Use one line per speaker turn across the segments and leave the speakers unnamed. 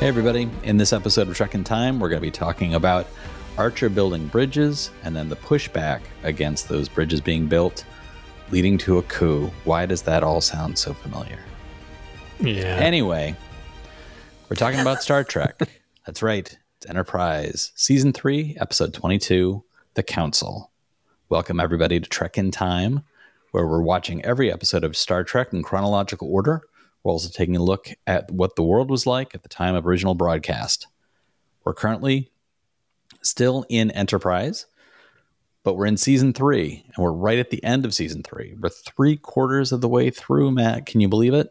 Hey, everybody. In this episode of Trek in Time, we're going to be talking about Archer building bridges and then the pushback against those bridges being built, leading to a coup. Why does that all sound so familiar?
Yeah.
Anyway, we're talking about Star Trek. That's right. It's Enterprise, Season 3, Episode 22, The Council. Welcome, everybody, to Trek in Time, where we're watching every episode of Star Trek in chronological order. We're also taking a look at what the world was like at the time of original broadcast. We're currently still in Enterprise, but we're in season three, and we're right at the end of season three. We're three quarters of the way through, Matt. Can you believe it?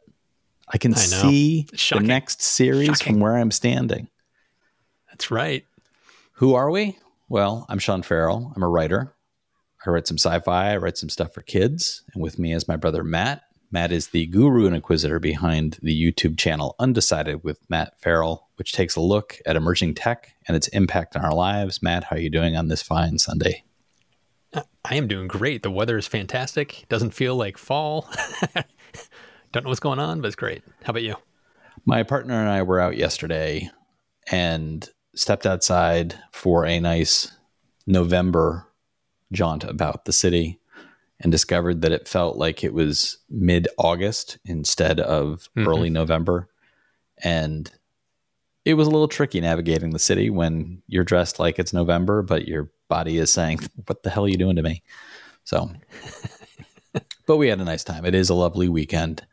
I can
I
see the next series
Shocking.
from where I'm standing.
That's right.
Who are we? Well, I'm Sean Farrell. I'm a writer. I write some sci fi, I write some stuff for kids. And with me is my brother Matt. Matt is the guru and inquisitor behind the YouTube channel Undecided with Matt Farrell, which takes a look at emerging tech and its impact on our lives. Matt, how are you doing on this fine Sunday?
Uh, I am doing great. The weather is fantastic. Doesn't feel like fall. Don't know what's going on, but it's great. How about you?
My partner and I were out yesterday and stepped outside for a nice November jaunt about the city and discovered that it felt like it was mid August instead of
Mhm.
early November. And it was a little tricky navigating the city when you're dressed like it's November, but your body is saying, What the hell are you doing to me? So, but we had a nice time. It is a lovely weekend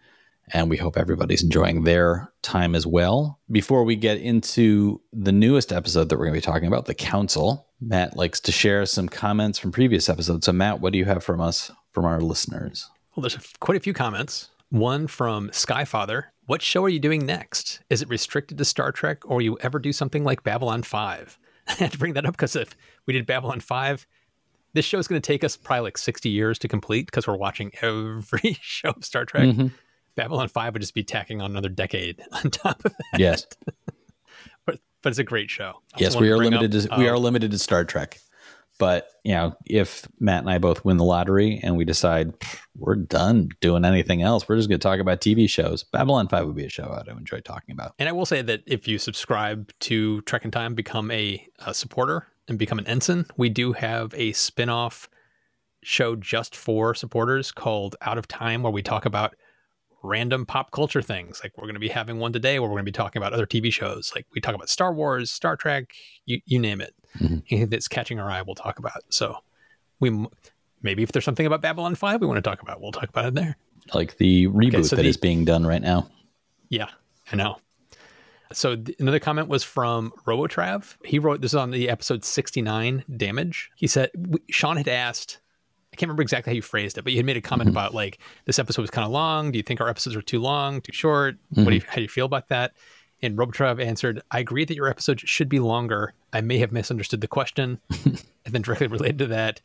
and we hope everybody's enjoying their time as well. Before we get into the newest episode that we're going to be talking about, The Council, Matt likes to share some comments from previous episodes. So, Matt, what do you have from us, from our listeners?
Well, there's quite a few comments. One from Skyfather. What show are you doing next? Is it restricted to Star Trek, or you ever do something like Babylon 5? I had to bring that up because if we did Babylon 5, this show is going to take us probably like 60 years to complete because we're watching every show of Star Trek.
Mhm.
Babylon 5 would just be tacking on another decade on top of that.
Yes.
But, but it's a great show. I
yes, we are limited.
up,
to, we
um,
are limited to Star Trek. But you know, if Matt and I both win the lottery and we decide we're done doing anything else, we're just going to talk about TV shows. Babylon Five would be a show I'd enjoy talking about.
And I will say that if you subscribe to Trek in Time, become a, a supporter and become an ensign, we do have a spin off show just for supporters called Out of Time, where we talk about random pop culture things. Like we're going to be having one today where we're going to be talking about other TV shows. Like we talk about Star Wars, Star Trek, you, you name it.
Mhm.
Anything that's catching our eye, we'll talk about. So we maybe if there's something about Babylon 5 we want to talk about, we'll talk about it there.
Like the reboot
so
that is
the-
being done right now.
Yeah, I know. So th- another comment was from Robotrav. He wrote this is on the episode 69 damage. He said Sean had asked, I can't remember exactly how you phrased it, but you had made a comment mm-hmm. about like this episode was kind of long. Do you think our episodes were too long, too short? What do you, mm-hmm. how do you feel about that? And Robotrav answered, I agree that your episodes should be longer. I may have misunderstood the question. and then directly related to that,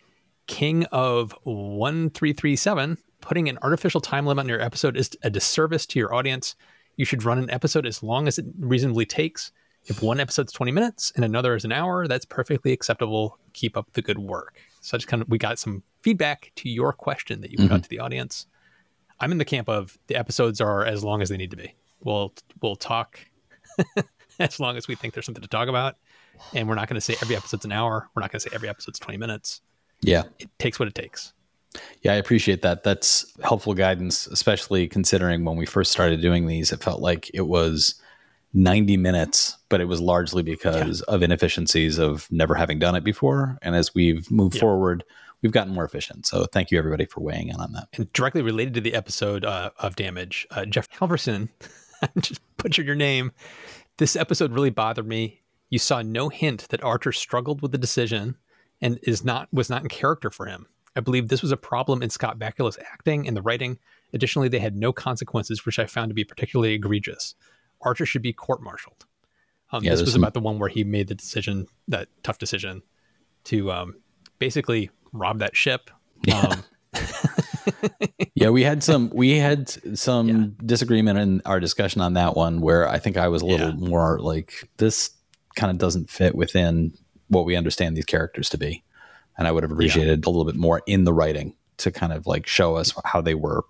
King of 1337, putting an artificial time limit on your episode is a disservice to your audience. You should run an episode as long as it reasonably takes. If one episode's 20 minutes and another is an hour, that's perfectly acceptable. Keep up the good work. So I just kind of we got some feedback to your question that you put out mm-hmm. to the audience. I'm in the camp of the episodes are as long as they need to be. We'll we'll talk as long as we think there's something to talk about. And we're not going to say every episode's an hour. We're not going to say every episode's 20 minutes.
Yeah.
It takes what it takes.
Yeah, I appreciate that. That's helpful guidance, especially considering when we first started doing these, it felt like it was 90 minutes, but it was largely because of inefficiencies of never having done it before. And as we've moved
Yeah.
forward, we've gotten more efficient. So thank you, everybody, for weighing in on that.
And directly related to the episode uh, of Damage, uh, Jeff Halverson, just butchered your name. This episode really bothered me. You saw no hint that Archer struggled with the decision and is not was not in character for him. I believe this was a problem in Scott Bakula's acting and the writing. Additionally, they had no consequences, which I found to be particularly egregious. Archer should be court-martialed. Um,
Yeah,
this was
some-
about the one where he made the decision, that tough decision, to um, basically rob that ship. Um,
yeah, we had some we had some
Yeah.
disagreement in our discussion on that one where I think I was a little
Yeah.
more like this kind of doesn't fit within what we understand these characters to be. And I would have appreciated a little bit more in the writing to kind of like show us how they were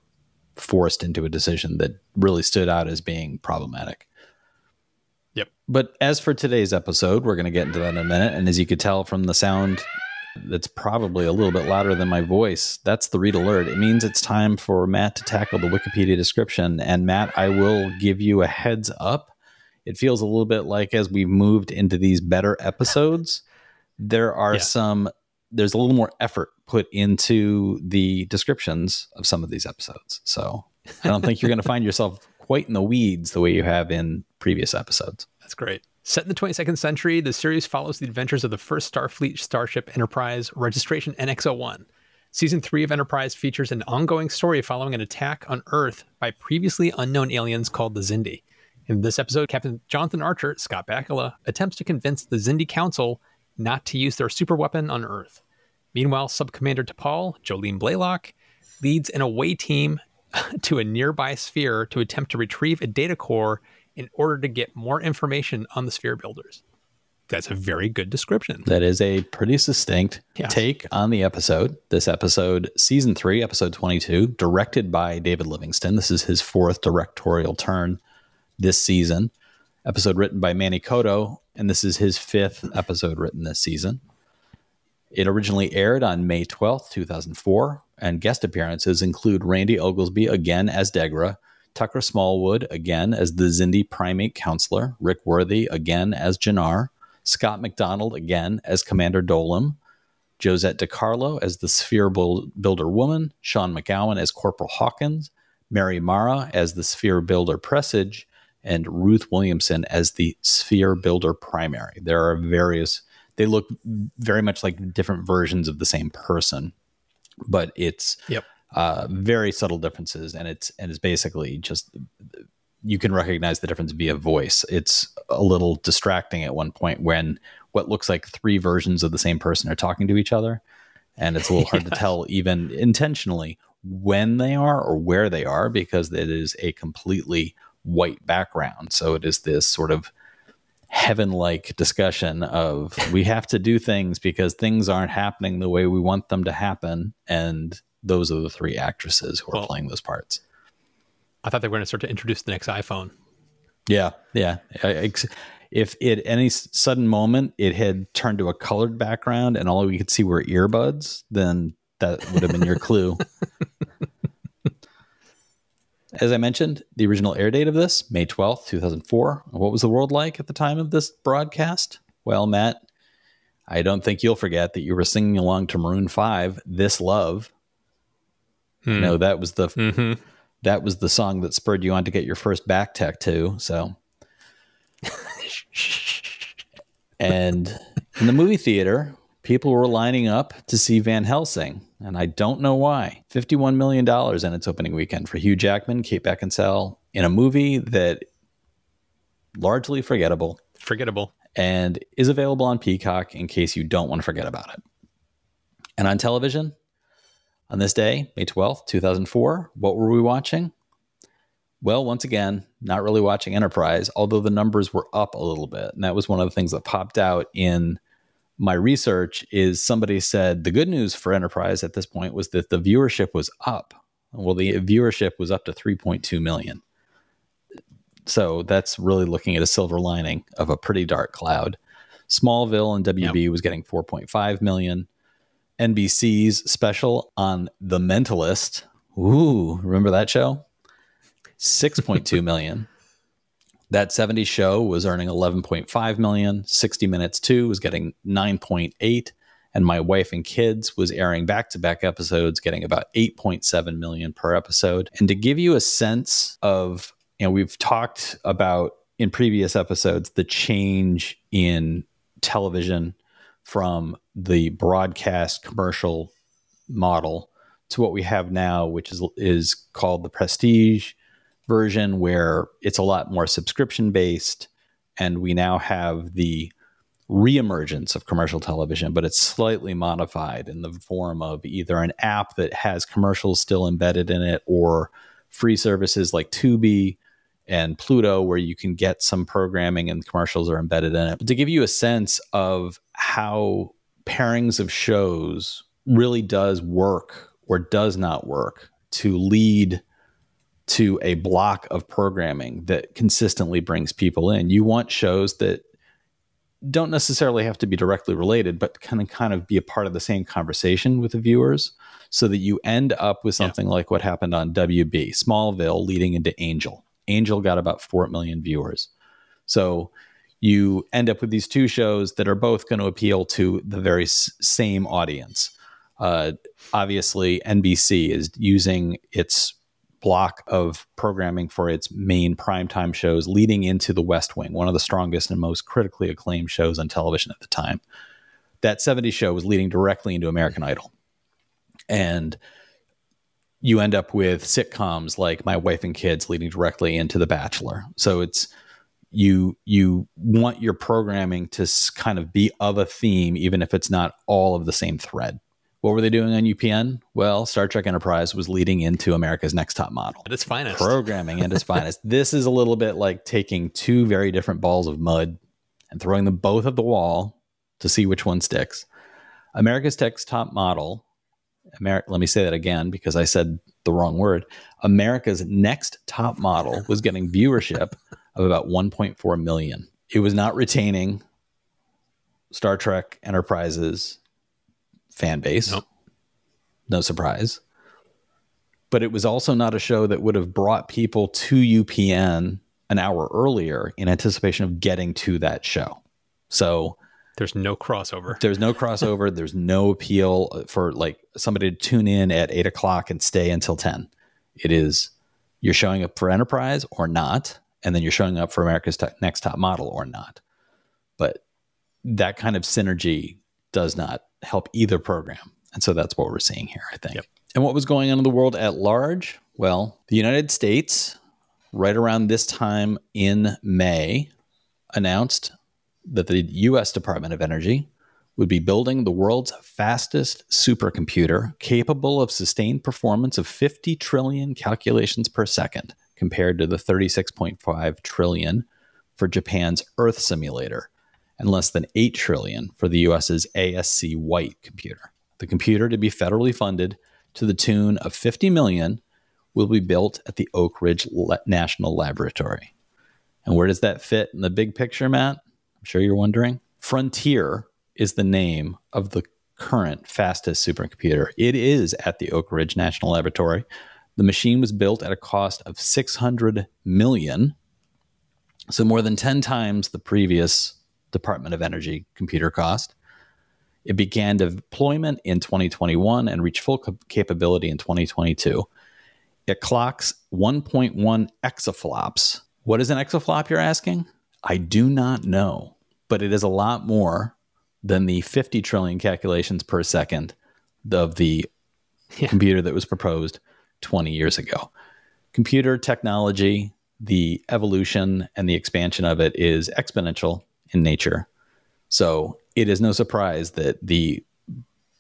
forced into a decision that really stood out as being problematic.
Yep.
But as for today's episode, we're going to get into that in a minute. And as you could tell from the sound, that's probably a little bit louder than my voice. That's the red alert. It means it's time for Matt to tackle the Wikipedia description. And Matt, I will give you a heads up. It feels a little bit like as we've moved into these better episodes, there are
Yeah.
some, there's a little more effort put into the descriptions of some of these episodes. So I don't think you're going to find yourself quite in the weeds the way you have in previous episodes.
That's great. Set in the 22nd century, the series follows the adventures of the first Starfleet starship Enterprise, registration NX-01. Season 3 of Enterprise features an ongoing story following an attack on Earth by previously unknown aliens called the Xindi. In this episode, Captain Jonathan Archer, Scott Bakula, attempts to convince the Xindi Council not to use their superweapon on Earth. Meanwhile, Subcommander T'Pol, Jolene Blalock, leads an away team to a nearby sphere to attempt to retrieve a data core in order to get more information on the sphere builders. That's a very good description.
That is a pretty succinct
Yeah.
take on the episode. This episode, season three, episode 22, directed by David Livingston. This is his fourth directorial turn this season. Episode written by Manny Coto, and this is his fifth episode written this season. It originally aired on May 12th, 2004, and guest appearances include Randy Oglesby again as Degra, Tucker Smallwood again as the Zindi primate counselor, Rick Worthy again as Jannar, Scott MacDonald again as Commander Dolim, Josette DiCarlo as the Sphere Buil- Builder woman, Sean McGowan as Corporal Hawkins, Mary Mara as the Sphere Builder Presage, and Ruth Williamson as the Sphere Builder Primary. There are various, they look very much like different versions of the same person, but it's
Yep.
Uh, very subtle differences, and it's and it's basically just you can recognize the difference via voice. It's a little distracting at one point when what looks like three versions of the same person are talking to each other, and it's a little hard to tell even intentionally when they are or where they are because it is a completely white background. So it is this sort of heaven-like discussion of we have to do things because things aren't happening the way we want them to happen and those are the three actresses who are
Well-
playing those parts.
I thought they were going to start to introduce the next iPhone.
yeah yeah. If at any sudden moment it had turned to a colored background and all we could see were earbuds then that would have been your clue. As i mentioned the original air date of this may 12th 2004 what was the world like at the time of this broadcast? Well matt i don't think you'll forget that you were singing along to maroon 5 this love no that was the
Mm-hmm.
that was the song that spurred you on to get your first back tattoo so and in the movie theater people were lining up to see van helsing and i don't know why $51 million in its opening weekend for hugh jackman kate beckinsale in a movie that largely forgettable
Forgettable.
and is available on Peacock in case you don't want to forget about it. And on television, on this day, May 12th, 2004, what were we watching? Well, once again, not really watching Enterprise, although the numbers were up a little bit. And that was one of the things that popped out in my research is somebody said the good news for Enterprise at this point was that the viewership was up. Well, the viewership was up to 3.2 million. So that's really looking at a silver lining of a pretty dark cloud. Smallville and WB was getting 4.5 million. NBC's special on The Mentalist. Ooh, remember that show? 6.2 million. That 70s show was earning 11.5 million. 60 Minutes 2 was getting 9.8 and My Wife and Kids was airing back-to-back episodes getting about 8.7 million per episode. And to give you a sense of you know, we've talked about in previous episodes the change in television from the broadcast commercial model to what we have now, which is is called the prestige version, where it's a lot more subscription based, and we now have the reemergence of commercial television, but it's slightly modified in the form of either an app that has commercials still embedded in it or free services like Tubi and Pluto, where you can get some programming and commercials are embedded in it. But to give you a sense of how pairings of shows really does work or does not work to lead to a block of programming that consistently brings people in. You want shows that don't necessarily have to be directly related, but can kind of be a part of the same conversation with the viewers so that you end up with something yeah. like what happened on WB, Smallville leading into Angel. Angel got about 4 million viewers. So you end up with these two shows that are both going to appeal to the very s- same audience. Uh, obviously, NBC is using its block of programming for its main primetime shows leading into The West Wing, one of the strongest and most critically acclaimed shows on television at the time. That 70s show was leading directly into American Idol. And you end up with sitcoms like My Wife and Kids leading directly into The Bachelor. So it's you you want your programming to kind of be of a theme even if it's not all of the same thread. What were they doing on UPN? Well, Star Trek Enterprise was leading into America's Next Top Model.
At its finest.
Programming at its finest. This is a little bit like taking two very different balls of mud and throwing them both at the wall to see which one sticks. America's Next Top Model, Ameri- let me say that again because I said the wrong word. America's Next Top Model was getting viewership of about 1.4 million. It was not retaining Star Trek Enterprise's fan base. Nope. No surprise. But it was also not a show that would have brought people to UPN an hour earlier in anticipation of getting to that show. So
there's no crossover.
There's no crossover. there's no appeal for like somebody to tune in at eight o'clock and stay until 10. It is you're showing up for Enterprise or not, and then you're showing up for America's Next Top Model or not. But that kind of synergy does not help either program. And so that's what we're seeing here, I think. Yep. And what was going on in the world at large? Well, the United States, right around this time in May, announced that the US Department of Energy would be building the world's fastest supercomputer capable of sustained performance of 50 trillion calculations per second compared to the 36.5 trillion for Japan's Earth simulator and less than 8 trillion for the US's ASC White computer. The computer to be federally funded to the tune of 50 million will be built at the Oak Ridge National Laboratory. And where does that fit in the big picture, Matt? I'm sure you're wondering. Frontier is the name of the current fastest supercomputer. It is at the Oak Ridge National Laboratory. The machine was built at a cost of 600 million, so more than 10 times the previous Department of Energy computer cost. It began deployment in 2021 and reached full capability in 2022. It clocks 1.1 exaflops. What is an exaflop, you're asking? I do not know, but it is a lot more than the 50 trillion calculations per second of the yeah. computer that was proposed 20 years ago. Computer technology, the evolution and the expansion of it is exponential in nature. So it is no surprise that the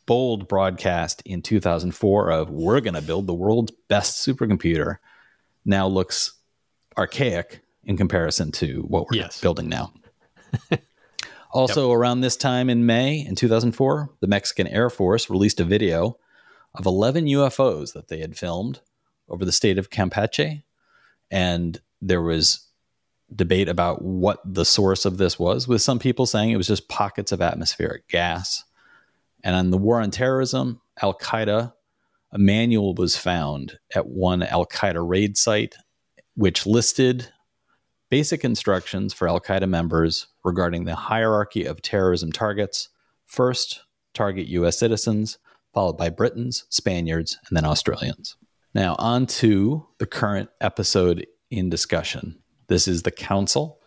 bold broadcast in 2004 of we're going to build the world's best supercomputer now looks archaic in comparison to what we're yes. building now. also, yep. around this time in May in 2004, the Mexican Air Force released a video of 11 UFOs that they had filmed over the state of Campeche. And there was debate about what the source of this was, with some people saying it was just pockets of atmospheric gas. And on the war on terrorism, Al Qaeda, a manual was found at one Al Qaeda raid site, which listed basic instructions for Al Qaeda members regarding the hierarchy of terrorism targets. First, target US citizens, followed by Britons, Spaniards, and then Australians. Now, on to the current episode in discussion this is the Council.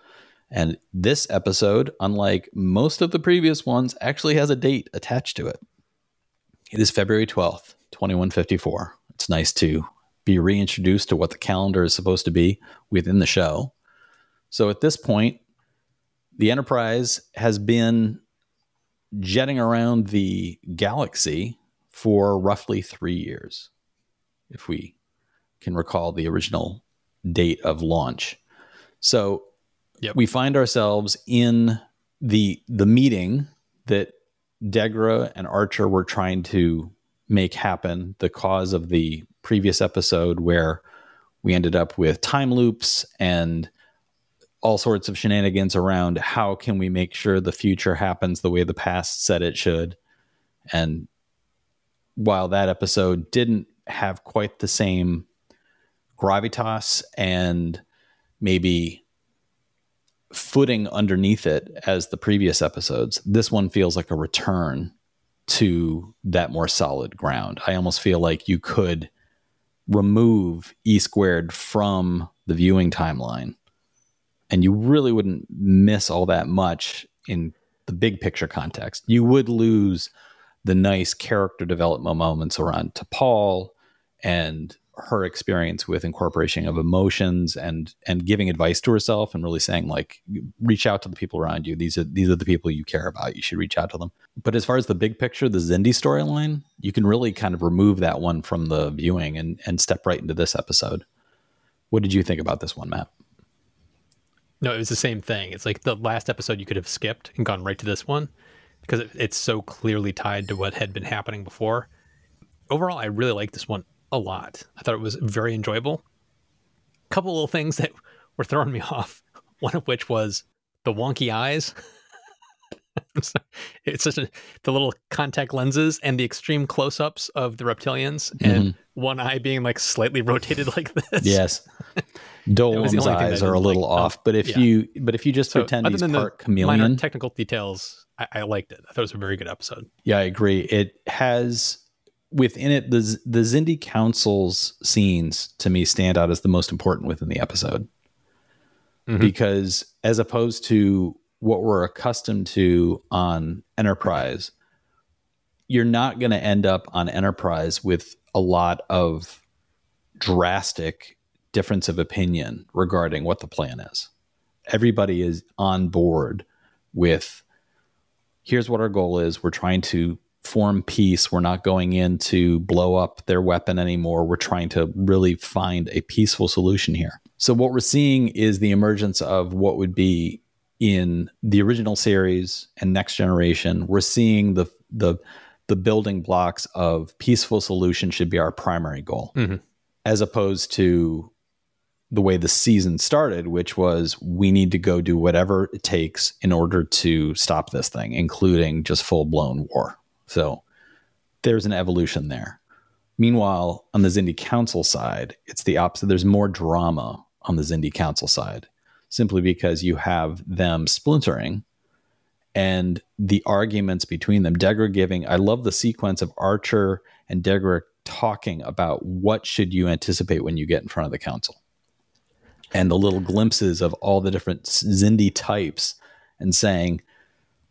And this episode, unlike most of the previous ones, actually has a date attached to it. It is February 12th, 2154. It's nice to be reintroduced to what the calendar is supposed to be within the show. So at this point, the Enterprise has been jetting around the galaxy for roughly three years, if we can recall the original date of launch. So yep. we find ourselves in the the meeting that Degra and Archer were trying to make happen, the cause of the previous episode where we ended up with time loops and all sorts of shenanigans around how can we make sure the future happens the way the past said it should. And while that episode didn't have quite the same gravitas and maybe footing underneath it as the previous episodes, this one feels like a return to that more solid ground. I almost feel like you could remove E squared from the viewing timeline and you really wouldn't miss all that much in the big picture context. You would lose the nice character development moments around T'Pol and her experience with incorporation of emotions and and giving advice to herself and really saying like reach out to the people around you. These are these are the people you care about. You should reach out to them. But as far as the big picture the Xindi storyline you can really kind of remove that one from the viewing and and step right into this episode. What did you think about this one Matt?
No it was the same thing. It's like the last episode you could have skipped and gone right to this one because it, it's so clearly tied to what had been happening before overall I really like this one a lot. I thought it was very enjoyable. A couple little things that were throwing me off. One of which was the wonky eyes. it's such a the little contact lenses and the extreme close-ups of the reptilians and mm-hmm. one eye being like slightly rotated like this.
Yes. Dolim's eyes are a little like, off, but if yeah. you but if you just so pretend he's part the chameleon, minor
technical details, I, I liked it. I thought it was a very good episode.
Yeah, I agree. It has within it, the the Xindi Council's scenes to me stand out as the most important within the episode, mm-hmm. because as opposed to what we're accustomed to on Enterprise, you're not going to end up on Enterprise with a lot of drastic difference of opinion regarding what the plan is. Everybody is on board with here's what our goal is. We're trying to form peace. We're not going in to blow up their weapon anymore. We're trying to really find a peaceful solution here. So, what we're seeing is the emergence of what would be in the original series and next generation. We're seeing the, the, the building blocks of peaceful solution should be our primary goal, mm-hmm. as opposed to the way the season started, which was we need to go do whatever it takes in order to stop this thing, including just full blown war. So there's an evolution there. Meanwhile, on the Xindi Council side, it's the opposite. There's more drama on the Xindi Council side, simply because you have them splintering and the arguments between them. Degra giving, I love the sequence of Archer and Degra talking about what should you anticipate when you get in front of the council. And the little glimpses of all the different Xindi types and saying,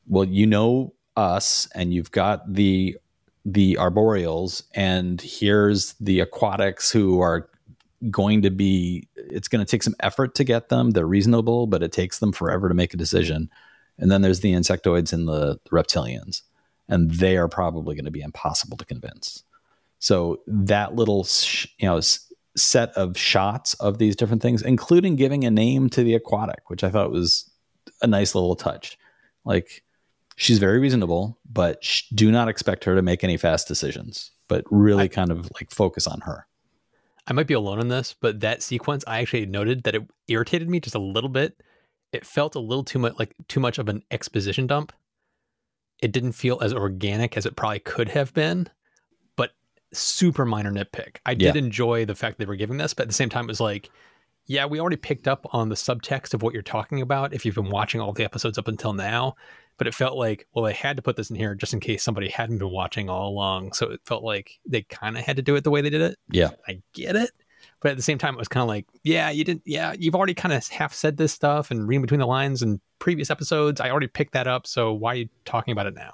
well, you know us and you've got the the arboreals and here's the aquatics who are going to be it's going to take some effort to get them. They're reasonable but it takes them forever to make a decision. And then there's the insectoids and the, the reptilians and they are probably going to be impossible to convince. So that little you know set of shots of these different things including giving a name to the aquatic which i thought was a nice little touch like she's very reasonable, but sh- do not expect her to make any fast decisions, but really I, kind of like focus on her.
I might be alone in this, but that sequence, I actually noted that it irritated me just a little bit. It felt a little too much like too much of an exposition dump. It didn't feel as organic as it probably could have been, super minor nitpick. I did yeah. enjoy the fact they were giving this, but at the same time, it was like, yeah, we already picked up on the subtext of what you're talking about if you've been watching all the episodes up until now but it felt like well they had to put this in here just in case somebody hadn't been watching all along. So it felt like they kind of had to do it the way they did it.
Yeah.
I get it. But at the same time it was kind of like yeah you didn't yeah you've already kind of half said this stuff and reading between the lines in previous episodes. I already picked that up. So why are you talking about it now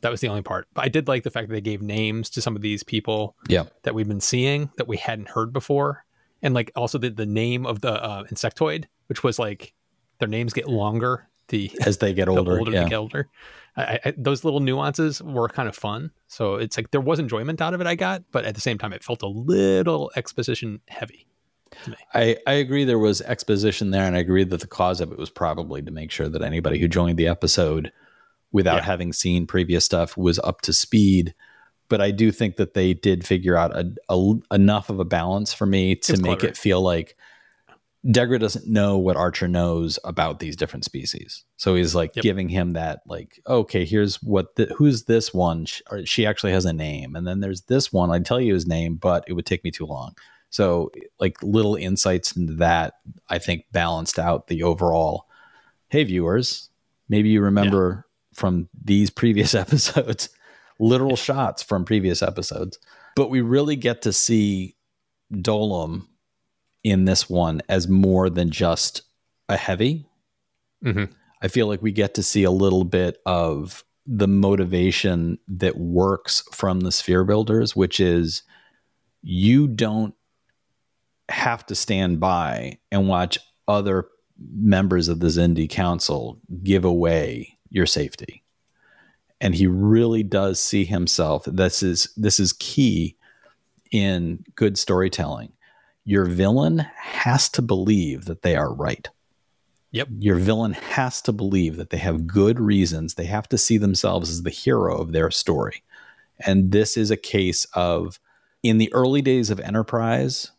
that was the only part but i did like the fact that they gave names to some of these people
yeah.
that we've been seeing that we hadn't heard before and like also the, the name of the uh, insectoid which was like their names get longer the
as they get older,
the older
yeah.
they get older. I, I, those little nuances were kind of fun. So it's like there was enjoyment out of it. I got, but at the same time, it felt a little exposition heavy.
I, I agree there was exposition there, and I agree that the cause of it was probably to make sure that anybody who joined the episode without yeah. having seen previous stuff was up to speed. but I do think that they did figure out a, a, enough of a balance for me to
It's
make
clever.
it feel like Degra doesn't know what Archer knows about these different species. So he's like
Yep.
giving him that like, okay, here's what the, who's this one? She, she actually has a name, and then there's this one. I'd tell you his name, but it would take me too long. So like little insights into that, I think balanced out the overall. Hey viewers, maybe you remember from these previous episodes, literal shots from previous episodes, but we really get to see Dolim in this one as more than just a heavy.
Mhm.
I feel like we get to see a little bit of the motivation that works from the sphere builders, which is you don't have to stand by and watch other members of the Xindi Council give away your safety. And he really does see himself. This is this is key in good storytelling. Your villain has to believe that they are right.
Yep.
Your villain has to believe that they have good reasons. They have to see themselves as the hero of their story. And this is a case of in the early days of Enterprise,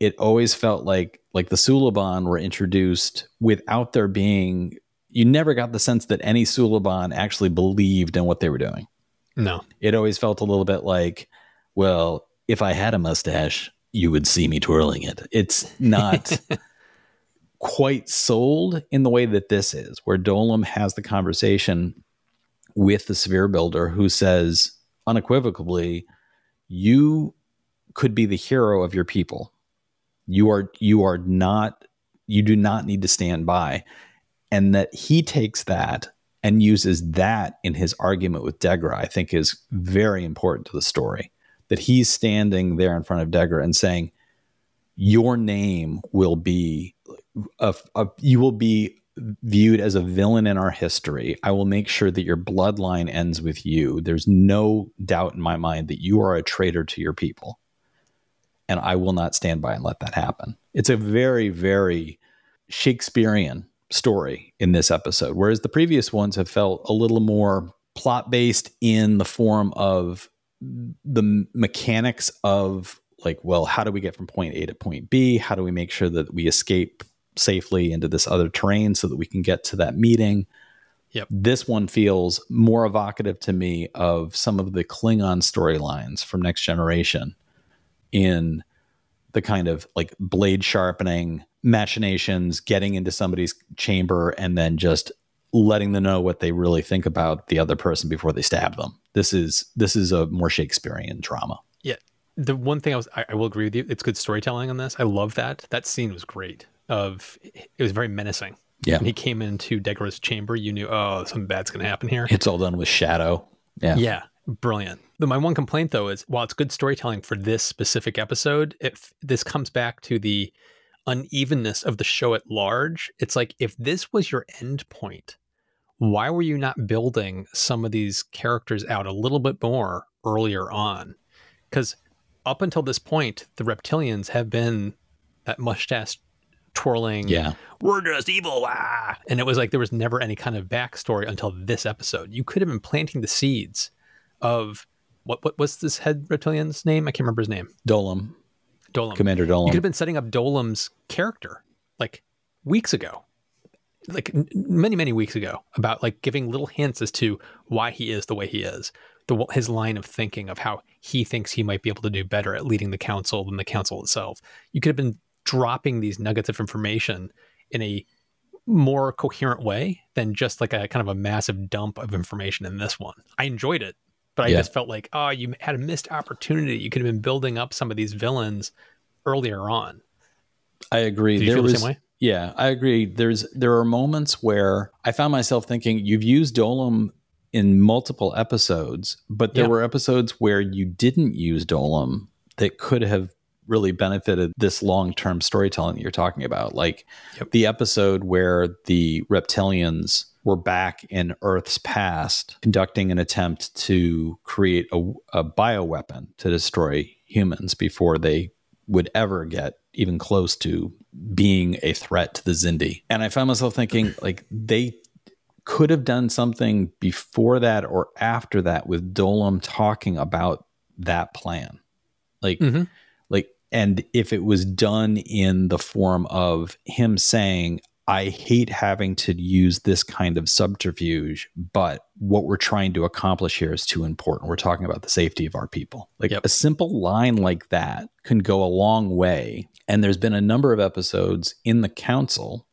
it always felt like like the Suliban were introduced without there being you never got the sense that any Suliban actually believed in what they were doing.
No.
It always felt a little bit like, well, if I had a mustache, you would see me twirling it. It's not quite sold in the way that this is, where Dolim has the conversation with the sphere builder who says unequivocally, you could be the hero of your people. You are you are not you do not need to stand by. And that he takes that and uses that in his argument with Degra, I think is very important to the story. That he's standing there in front of Degra and saying, Your name will be a, a, you will be viewed as a villain in our history. I will make sure that your bloodline ends with you. There's no doubt in my mind that you are a traitor to your people. And I will not stand by and let that happen. It's a very, very Shakespearean story in this episode, whereas the previous ones have felt a little more plot based in the form of the mechanics of like, well, how do we get from point A to point B? How do we make sure that we escape safely into this other terrain so that we can get to that meeting?
Yep.
This one feels more evocative to me of some of the Klingon storylines from Next Generation in the kind of like blade sharpening machinations, getting into somebody's chamber and then just letting them know what they really think about the other person before they stab them. This is this is a more Shakespearean drama.
Yeah. The one thing I was, I, I will agree with you. It's good storytelling on this. I love that. That scene was great. Of it was very menacing.
Yeah.
When he came into Degra's chamber, you knew, oh, something bad's going to happen here.
It's all done with shadow. Yeah.
Yeah, brilliant. My one complaint though is while it's good storytelling for this specific episode, if this comes back to the unevenness of the show at large, it's like if this was your end point, why were you not building some of these characters out a little bit more earlier on? Because up until this point, the reptilians have been that mustache twirling,
Yeah.
we're just evil. Ah! And it was like there was never any kind of backstory until this episode. You could have been planting the seeds of what what what's this head reptilian's name? I can't remember his name.
Dolim,
Dolim.
Commander Dolim.
You could have been setting up Dolim's character like weeks ago. Like many, many weeks ago, about like giving little hints as to why he is the way he is, the his line of thinking of how he thinks he might be able to do better at leading the council than the council itself. You could have been dropping these nuggets of information in a more coherent way than just like a kind of a massive dump of information in this one. I enjoyed it, but I
Yeah.
just felt like, oh, you had a missed opportunity. You could have been building up some of these villains earlier on.
I agree. There
feel
was,
the same way?
Yeah, I agree. There's there are moments where I found myself thinking you've used Dolim in multiple episodes, but there
Yeah.
were episodes where you didn't use Dolim that could have really benefited this long-term storytelling that you're talking about. Like
Yep.
the episode where the reptilians were back in Earth's past conducting an attempt to create a, a bioweapon to destroy humans before they would ever get even close to being a threat to the Xindi. And I found myself thinking, like, they could have done something before that or after that with Dolim talking about that plan. Like,
mm-hmm.
like, and if it was done in the form of him saying, I hate having to use this kind of subterfuge, but what we're trying to accomplish here is too important. We're talking about the safety of our people. Like
Yep.
a simple line like that can go a long way. And there's been a number of episodes in the council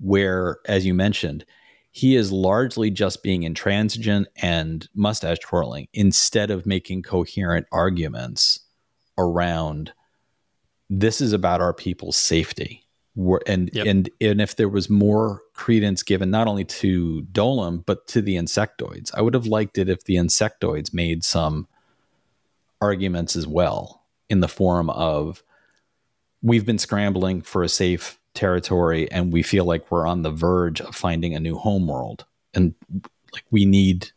where, as you mentioned, he is largely just being intransigent and mustache twirling instead of making coherent arguments around this is about our people's safety. We're- And
Yep.
and and if there was more credence given not only to Dolim but to the insectoids, I would have liked it if the insectoids made some arguments as well in the form of we've been scrambling for a safe territory and we feel like we're on the verge of finding a new homeworld and like we need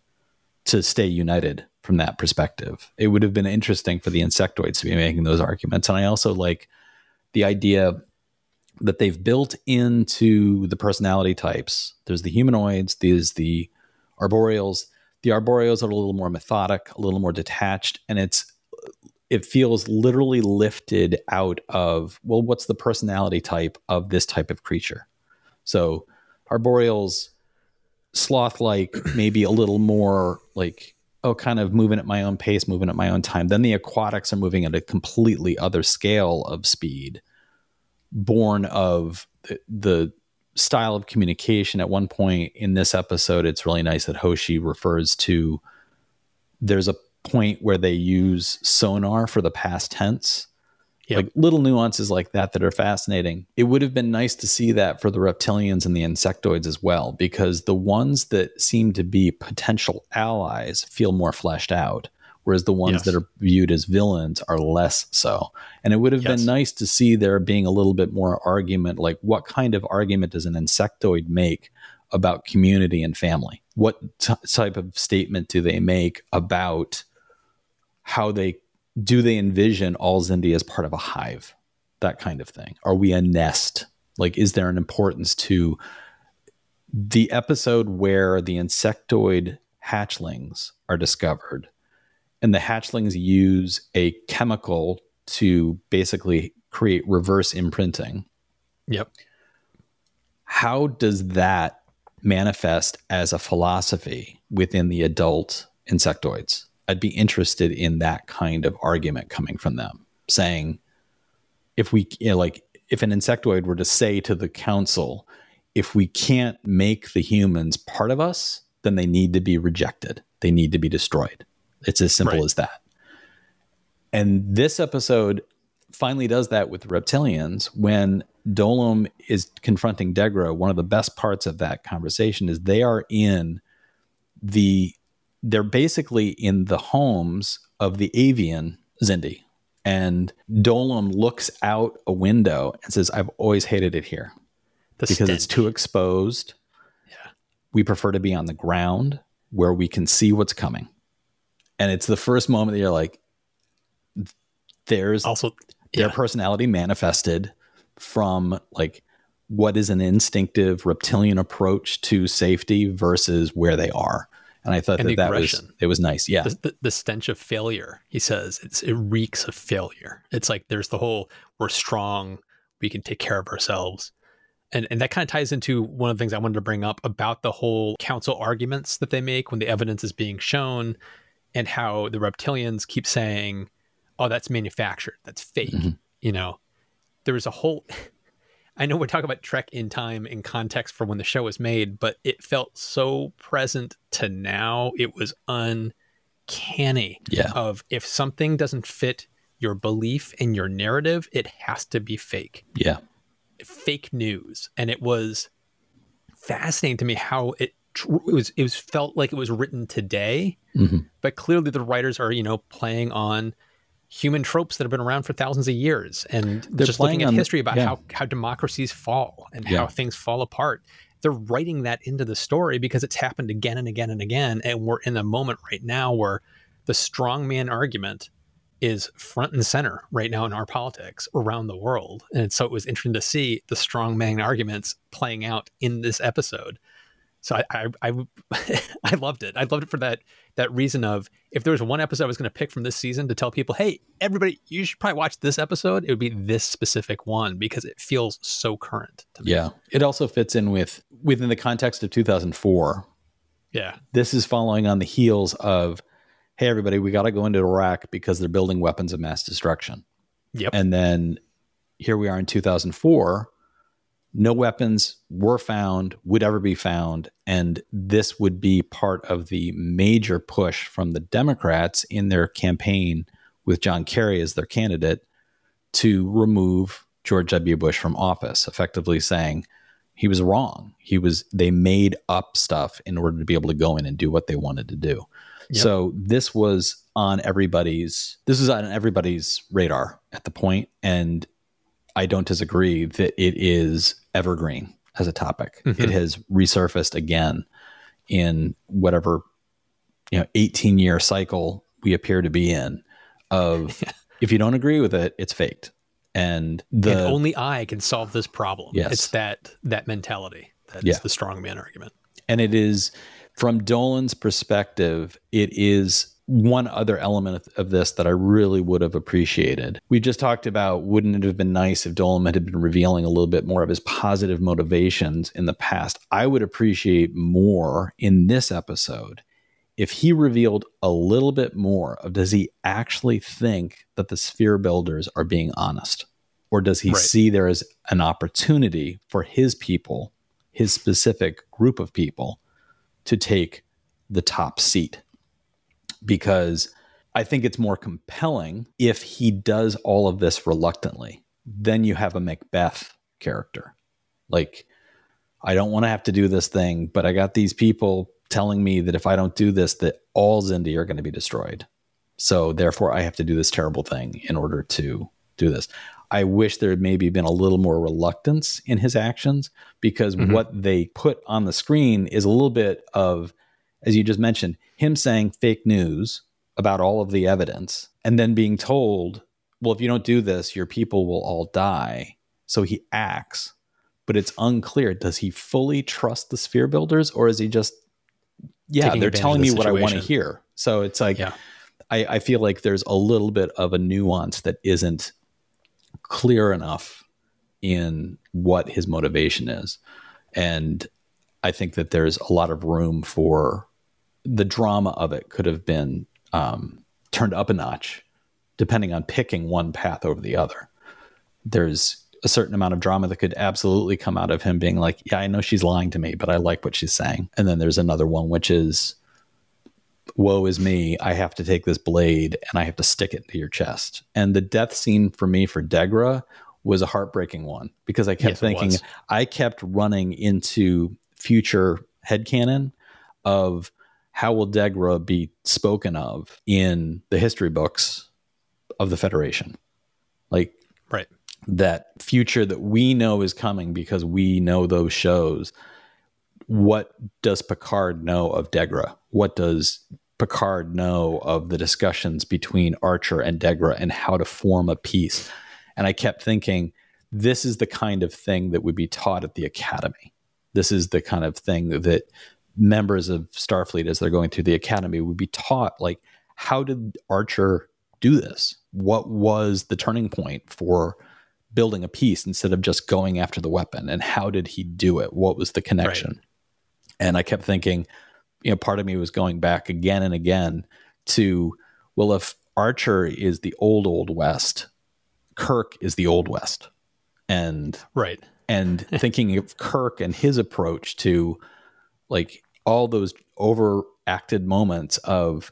to stay united from that perspective. It would have been interesting for the insectoids to be making those arguments. And i also like the idea that they've built into the personality types. There's the humanoids there's the arboreals. The arboreals are a little more methodic a little more detached and it's it feels literally lifted out of well what's the personality type of this type of creature? So arboreals sloth like maybe a little more like oh kind of moving at my own pace moving at my own time. Then the aquatics are moving at a completely other scale of speed born of the, the style of communication. At one point in this episode it's really nice that hoshi refers to there's a point where they use sonar for the past tense.
Yep.
like little nuances like that that are fascinating. It would have been nice to see that for the reptilians and the insectoids as well because the ones that seem to be potential allies feel more fleshed out whereas the ones
Yes.
that are viewed as villains are less so and it would have
Yes.
been nice to see there being a little bit more argument like what kind of argument does an insectoid make about community and family what t- type of statement do they make about how they do they envision all Xindi as part of a hive, that kind of thing. Are we a nest? Like, is there an importance to the episode where the insectoid hatchlings are discovered, and the hatchlings use a chemical to basically create reverse imprinting?
Yep.
how does that manifest as a philosophy within the adult insectoids? I'd be interested in that kind of argument coming from them, saying, if we you know, like, if an insectoid were to say to the council, if we can't make the humans part of us, then they need to be rejected. They need to be destroyed. It's as simple
Right.
as that. And this episode finally does that with reptilians when Dolim is confronting Degra. One of the best parts of that conversation is they are in the they're basically in the homes of the avian Xindi. And Dolim looks out a window and says, I've always hated it here
The
because it's too exposed.
Yeah.
We prefer to be on the ground where we can see what's coming. And it's the first moment that you're like, there's
also
their personality manifested from like what is an instinctive reptilian approach to safety versus where they are. And I thought
And
that that was it was nice. Yeah.
the, the, the stench of failure. He says it's, it reeks of failure. It's like there's the whole we're strong, we can take care of ourselves. And, and that kind of ties into one of the things I wanted to bring up about the whole council arguments that they make when the evidence is being shown and how the reptilians keep saying, oh, that's manufactured, that's fake.
Mhm.
You know, there was a whole. I know we're talking about Trek in time in context for when the show was made, but it felt so present to now. It was uncanny
Yeah.
of if something doesn't fit your belief and your narrative, it has to be fake.
Yeah.
Fake news. And it was fascinating to me how it it was it was felt like it was written today,
Mhm.
but clearly the writers are, you know, playing on human tropes that have been around for thousands of years and
They're
just
playing
looking at history about
yeah.
how how democracies fall and
Yeah.
how things fall apart. They're writing that into the story because it's happened again and again and again and we're in a moment right now where the strongman argument is front and center right now in our politics around the world. And so it was interesting to see the strongman arguments playing out in this episode. So I, I, I, I loved it. I loved it for that that reason of if there was one episode I was going to pick from this season to tell people, hey, everybody, you should probably watch this episode. It would be this specific one because it feels so current to me.
Yeah, it also fits in with within the context of 2004.
Yeah,
this is following on the heels of, hey, everybody, we got to go into Iraq because they're building weapons of mass destruction.
Yep.
And then here we are in 2004 no weapons were found, would ever be found. And this would be part of the major push from the Democrats in their campaign with John Kerry as their candidate to remove George W. Bush from office, effectively saying he was wrong. He was they made up stuff in order to be able to go in and do what they wanted to do. Yep. So this was on everybody's this is on everybody's radar at the point and I don't disagree that it is evergreen as a topic. Mm-hmm. It has resurfaced again in whatever you know 18 year cycle we appear to be in of if you don't agree with it, it's faked. And the
and only I can solve this problem.
Yes.
It's that that mentality. That's yeah. the strongman argument.
And it is from Dolim's perspective, it is one other element of this that I really would have appreciated. We just talked about wouldn't it have been nice if Dolim had been revealing a little bit more of his positive motivations in the past. I would appreciate more in this episode if he revealed a little bit more of does he actually think that the sphere builders are being honest? Or does he right. see there as an opportunity for his people, his specific group of people, to take the top seat? Because I think it's more compelling if he does all of this reluctantly. Then you have a Macbeth character. Like, I don't want to have to do this thing, but I got these people telling me that if I don't do this, that all Xindi are going to be destroyed. So therefore, I have to do this terrible thing in order to do this. I wish there had maybe been a little more reluctance in his actions because mm-hmm. what they put on the screen is a little bit of as you just mentioned, him saying fake news about all of the evidence and then being told, well, if you don't do this, your people will all die. So he acts, but it's unclear. Does he fully trust the sphere builders or is he just, yeah, they're telling me what I want to hear. So it's like, yeah. I, I feel like there's a little bit of a nuance that isn't clear enough in what his motivation is. And I think that there's a lot of room for the drama of it could have been um, turned up a notch depending on picking one path over the other. There's a certain amount of drama that could absolutely come out of him being like, Yeah, I know she's lying to me, but I like what she's saying. And then there's another one, which is, Woe is me. I have to take this blade and I have to stick it into your chest. And the death scene for me for Degra was a heartbreaking one because I kept yes, thinking, I kept running into future headcanon of how will Degra be spoken of in the history books of the Federation? Like,
right.
That future that we know is coming because we know those shows. What does Picard know of Degra? What does Picard know of the discussions between Archer and Degra and how to form a peace? And I kept thinking, this is the kind of thing that would be taught at the academy. This is the kind of thing that members of Starfleet as they're going through the academy would be taught like how did Archer do this? What was the turning point for building a piece instead of just going after the weapon? And how did he do it? What was the connection? Right. And I kept thinking, you know, part of me was going back again and again to, well, if Archer is the old old west, Kirk is the old west, and
right,
and thinking of Kirk and his approach to like all those overacted moments of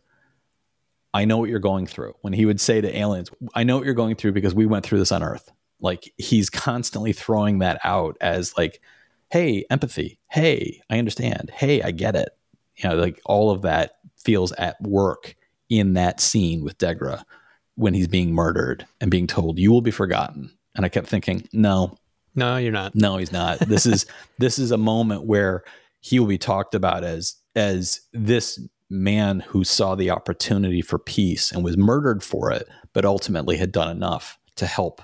I know what you're going through. When he would say to aliens, I know what you're going through because we went through this on Earth. Like he's constantly throwing that out as like, hey, empathy. Hey, I understand. Hey, I get it. You know, like all of that feels at work in that scene with Degra when he's being murdered and being told, you will be forgotten. And I kept thinking, no.
No, you're not.
No, he's not. This is this is a moment where he will be talked about as as this man who saw the opportunity for peace and was murdered for it, but ultimately had done enough to help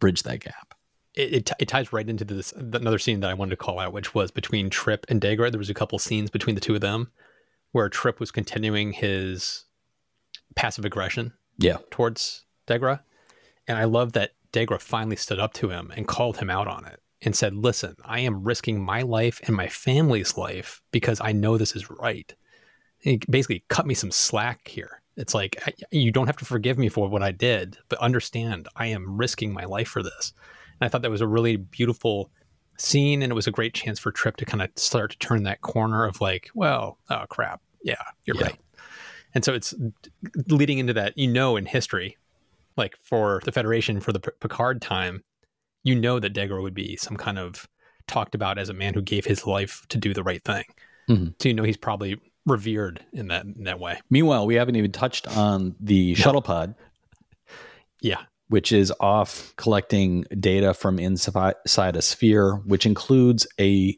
bridge that gap.
it, it, it ties right into this another scene that I wanted to call out, which was between Trip and Degra. There was a couple scenes between the two of them where Trip was continuing his passive aggression
Yeah.
towards Degra. And I love that Degra finally stood up to him and called him out on it and said, Listen, I am risking my life and my family's life because I know this is right. He basically cut me some slack here. It's like, I- you don't have to forgive me for what I did, but understand I am risking my life for this. And I thought that was a really beautiful scene. And it was a great chance for Trip to kind of start to turn that corner of like, well, oh crap. Yeah, you're
Yeah.
right. And so it's leading into that, you know, in history, like for the Federation, for the P- Picard time, you know that Degra would be some kind of talked about as a man who gave his life to do the right thing.
Mhm.
So you know he's probably revered in that in that way.
Meanwhile, we haven't even touched on the shuttle pod,
Yeah,
which is off collecting data from inside a sphere, which includes a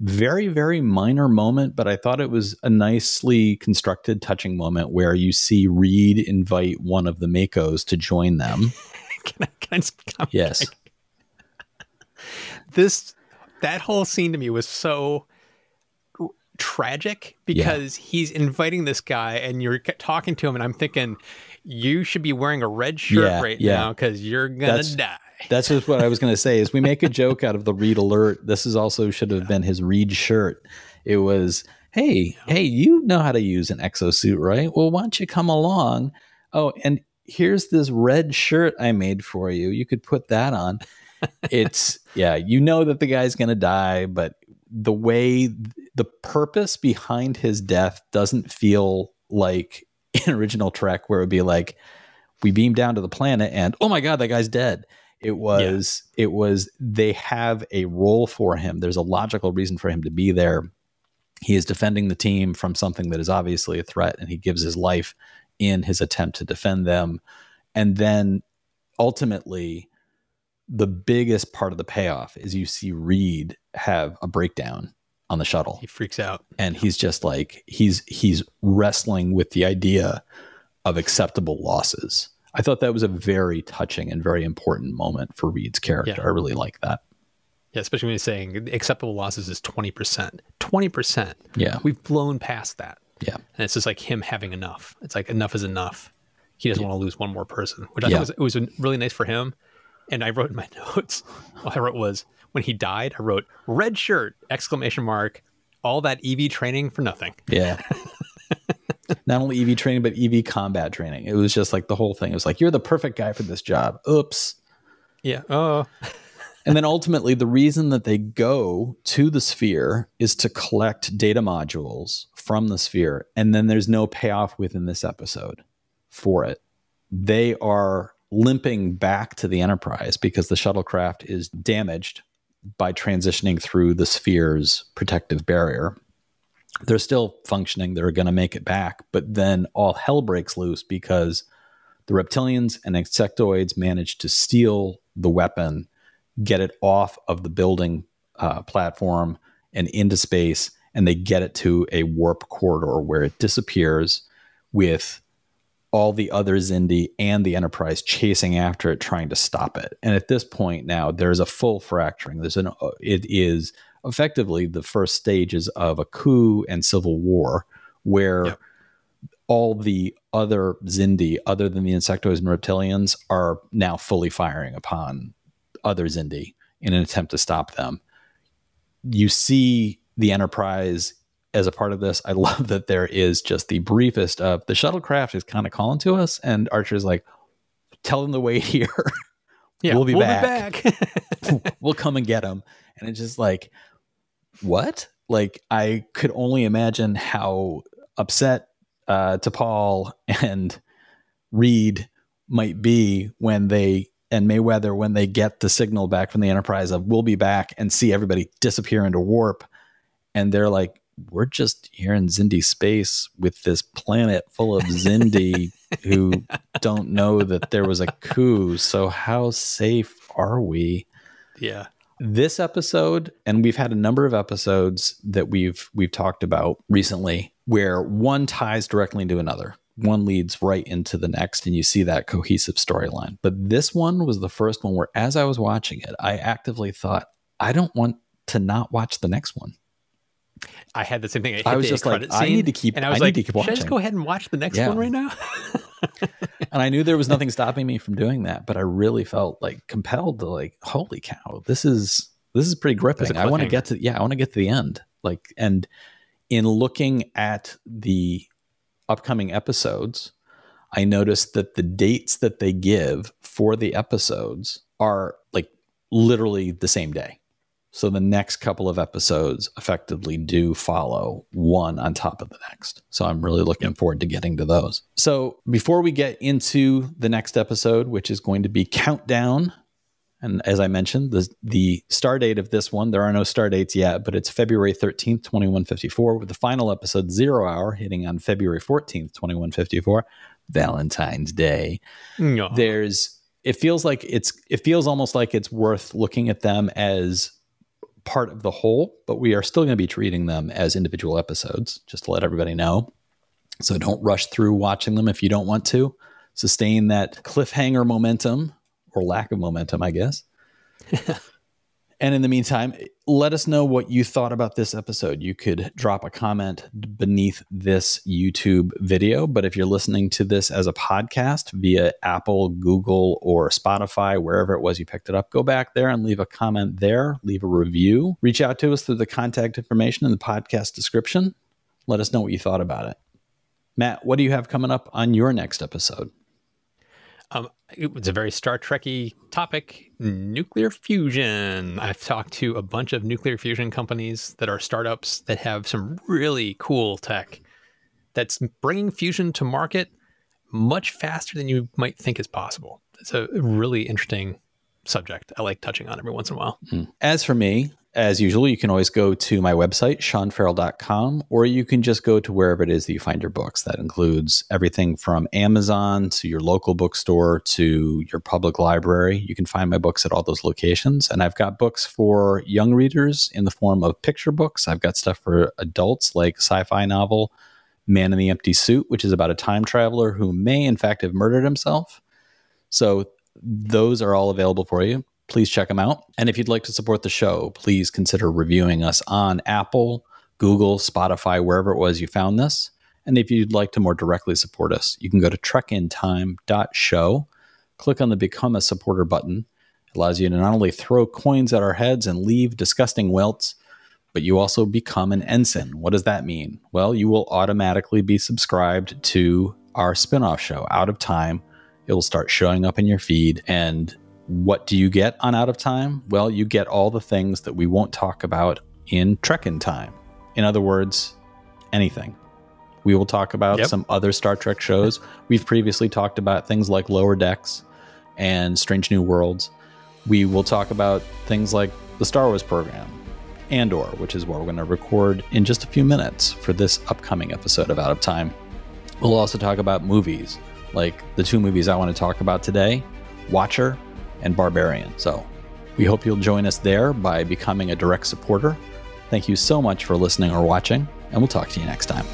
very, very minor moment, but I thought it was a nicely constructed, touching moment where you see Reed invite one of the MACOs to join them.
can I, can I?
Yes.
This that whole scene to me was so tragic because he's inviting this guy and you're talking to him and I'm thinking you should be wearing a red shirt
Yeah,
right
yeah.
now because you're gonna
That's-
die.
That's just what I was going to say. Is we make a joke out of the Reed alert. This is also should have been his Reed shirt. It was, hey, hey, you know how to use an exosuit, right? Well, why don't you come along? Oh, and here's this red shirt I made for you. You could put that on. It's yeah, you know that the guy's going to die, but the way the purpose behind his death doesn't feel like an original Trek, where it would be like we beam down to the planet and oh my god, that guy's dead. It was it was they have a role for him. There's a logical reason for him to be there. He is defending the team from something that is obviously a threat, and he gives his life in his attempt to defend them. And then ultimately, the biggest part of the payoff is you see Reed have a breakdown on the shuttle
He freaks out.
and he's just like he's he's wrestling with the idea of acceptable losses. I thought that was a very touching and very important moment for Reed's character.
Yeah.
I really like that.
Yeah, especially when he's saying acceptable losses is twenty percent. Twenty percent.
Yeah.
We've blown past that.
Yeah.
And it's just like him having enough. It's like enough is enough. He doesn't want to lose one more person, which I
Yeah.
thought was, it was really nice for him. And I wrote in my notes, all I wrote was when he died, I wrote red shirt, exclamation mark, all that EV training for nothing.
Yeah. Not only EV training, but EV combat training. It was just like the whole thing. It was like, you're the perfect guy for this job. Oops.
Yeah. Oh,
And then ultimately, the reason that they go to the sphere is to collect data modules from the sphere. And then there's no payoff within this episode for it. They are limping back to the Enterprise because the shuttlecraft is damaged by transitioning through the sphere's protective barrier. They're still functioning, they're going to make it back. But then all hell breaks loose because the reptilians and insectoids manage to steal the weapon get it off of the building uh, platform and into space, and they get it to a warp corridor where it disappears with all the other Xindi and the Enterprise chasing after it, trying to stop it. And at this point now, there's a full fracturing. There's an it is effectively the first stages of a coup and civil war where
Yep.
all the other Xindi, other than the insectoids and reptilians, are now fully firing upon other Xindi in an attempt to stop them. You see the Enterprise as a part of this. I love that there is just the briefest of the shuttlecraft is kind of calling to us, and Archer's like, tell them to wait here.
yeah.
We'll be
back.
we'll come and get them. And it's just like, what? Like, I could only imagine how upset uh, T'Pol and Reed might be when they and Mayweather when they get the signal back from the Enterprise of we'll be back and see everybody disappear into warp. And they're like, we're just here in Xindi space with this planet full of Xindi who don't know that there was a coup. So how safe are we?
yeah.
this episode and we've had a number of episodes that we've we've talked about recently where one ties directly into another one leads right into the next and you see that cohesive storyline. But this one was the first one where as I was watching it, I actively thought, I don't want to not watch the next one.
I had the same thing.
I was just like, I need to keep.
and I was
I
like,
need to keep
should
watching.
I just go ahead and watch the next
Yeah.
one right now?
and I knew there was nothing stopping me from doing that, but I really felt like compelled to like, holy cow, this is this is pretty gripping. I want to get to yeah, I want to get to the end. Like, and in looking at the upcoming episodes, I noticed that the dates that they give for the episodes are like literally the same day. So the next couple of episodes effectively do follow one on top of the next. So I'm really looking forward to getting to those. So before we get into the next episode, which is going to be Countdown, and as I mentioned, the the star date of this one, there are no star dates yet, but it's February 13th, 2154, with the final episode Zero Hour hitting on February 14th, 2154, Valentine's Day
No.
there's it feels like it's it feels almost like it's worth looking at them as part of the whole but we are still going to be treating them as individual episodes just to let everybody know. So don't rush through watching them if you don't want to. Sustain that cliffhanger momentum or lack of momentum i guess and in the meantime, let us know what you thought about this episode. You could drop a comment beneath this YouTube video, but if you're listening to this as a podcast via Apple, Google, or Spotify, wherever it was you picked it up, go back there and leave a comment there, leave a review. Reach out to us through the contact information in the podcast description. Let us know what you thought about it. Matt, what do you have coming up on your next episode?
Um, it was a very Star Trekky topic: nuclear fusion. I've talked to a bunch of nuclear fusion companies that are startups that have some really cool tech that's bringing fusion to market much faster than you might think is possible. It's a really interesting subject. I like touching on every once in a while.
As for me, as usual, you can always go to my website, seanferrell.com, or you can just go to wherever it is that you find your books. That includes everything from Amazon to your local bookstore to your public library. You can find my books at all those locations. And I've got books for young readers in the form of picture books. I've got stuff for adults like sci fi novel Man in the Empty Suit, which is about a time traveler who may, in fact, have murdered himself. So those are all available for you. Please check them out. And if you'd like to support the show, please consider reviewing us on Apple, Google, Spotify, wherever it was you found this. And if you'd like to more directly support us, you can go to trekintime.show, click on the Become a Supporter button. It allows you to not only throw coins at our heads and leave disgusting welts, but you also become an ensign. What does that mean? Well, you will automatically be subscribed to our spin-off show, Out of Time. It will start showing up in your feed. And what do you get on Out of Time? Well, you get all the things that we won't talk about in Trek in Time. In other words, anything. We will talk about
Yep.
some other Star Trek shows. We've previously talked about things like Lower Decks and Strange New Worlds. We will talk about things like the Star Wars program, Andor, which is what we're going to record in just a few minutes for this upcoming episode of Out of Time. We'll also talk about movies, like the two movies I want to talk about today Watcher and Barbarian. So we hope you'll join us there by becoming a direct supporter. Thank you so much for listening or watching, and we'll talk to you next time.